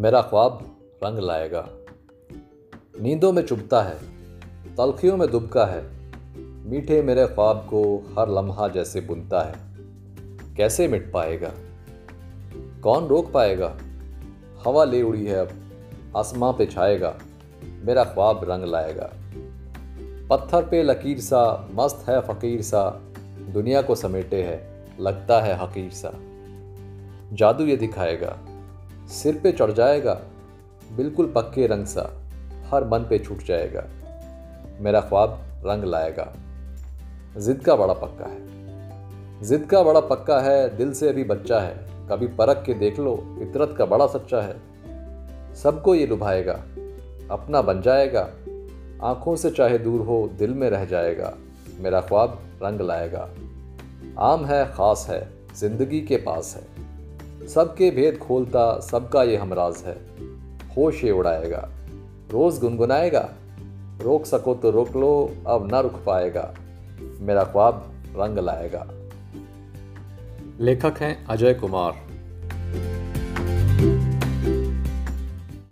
मेरा ख्वाब रंग लाएगा। नींदों में चुभता है, तलखियों में दुबका है, मीठे मेरे ख्वाब को हर लम्हा जैसे बुनता है। कैसे मिट पाएगा? कौन रोक पाएगा? हवा ले उड़ी है अब, आसमां पे छाएगा, मेरा ख्वाब रंग लाएगा। पत्थर पे लकीर सा, मस्त है फ़कीर सा, दुनिया को समेटे है, लगता है हकीर सा। जादू ये दिखाएगा। सिर पे चढ़ जाएगा, बिल्कुल पक्के रंग सा, हर मन पे छूट जाएगा। मेरा ख्वाब रंग लाएगा। जिद का बड़ा पक्का है। जिद का बड़ा पक्का है, दिल से अभी बच्चा है। कभी परख के देख लो, फितरत का बड़ा सच्चा है। सबको ये लुभाएगा, अपना बन जाएगा। आँखों से चाहे दूर हो, दिल में रह जाएगा। मेरा ख्वाब रंग लाएगा। आम है, ख़ास है, ज़िंदगी के पास है। सबके भेद खोलता सबका ये हमराज है। होश ये उड़ाएगा। रोज़ गुनगुनाएगा। रोक सको तो रोक लो, अब ना रुक पाएगा। मेरा ख्वाब रंग लाएगा। लेखक हैं अजय कुमार।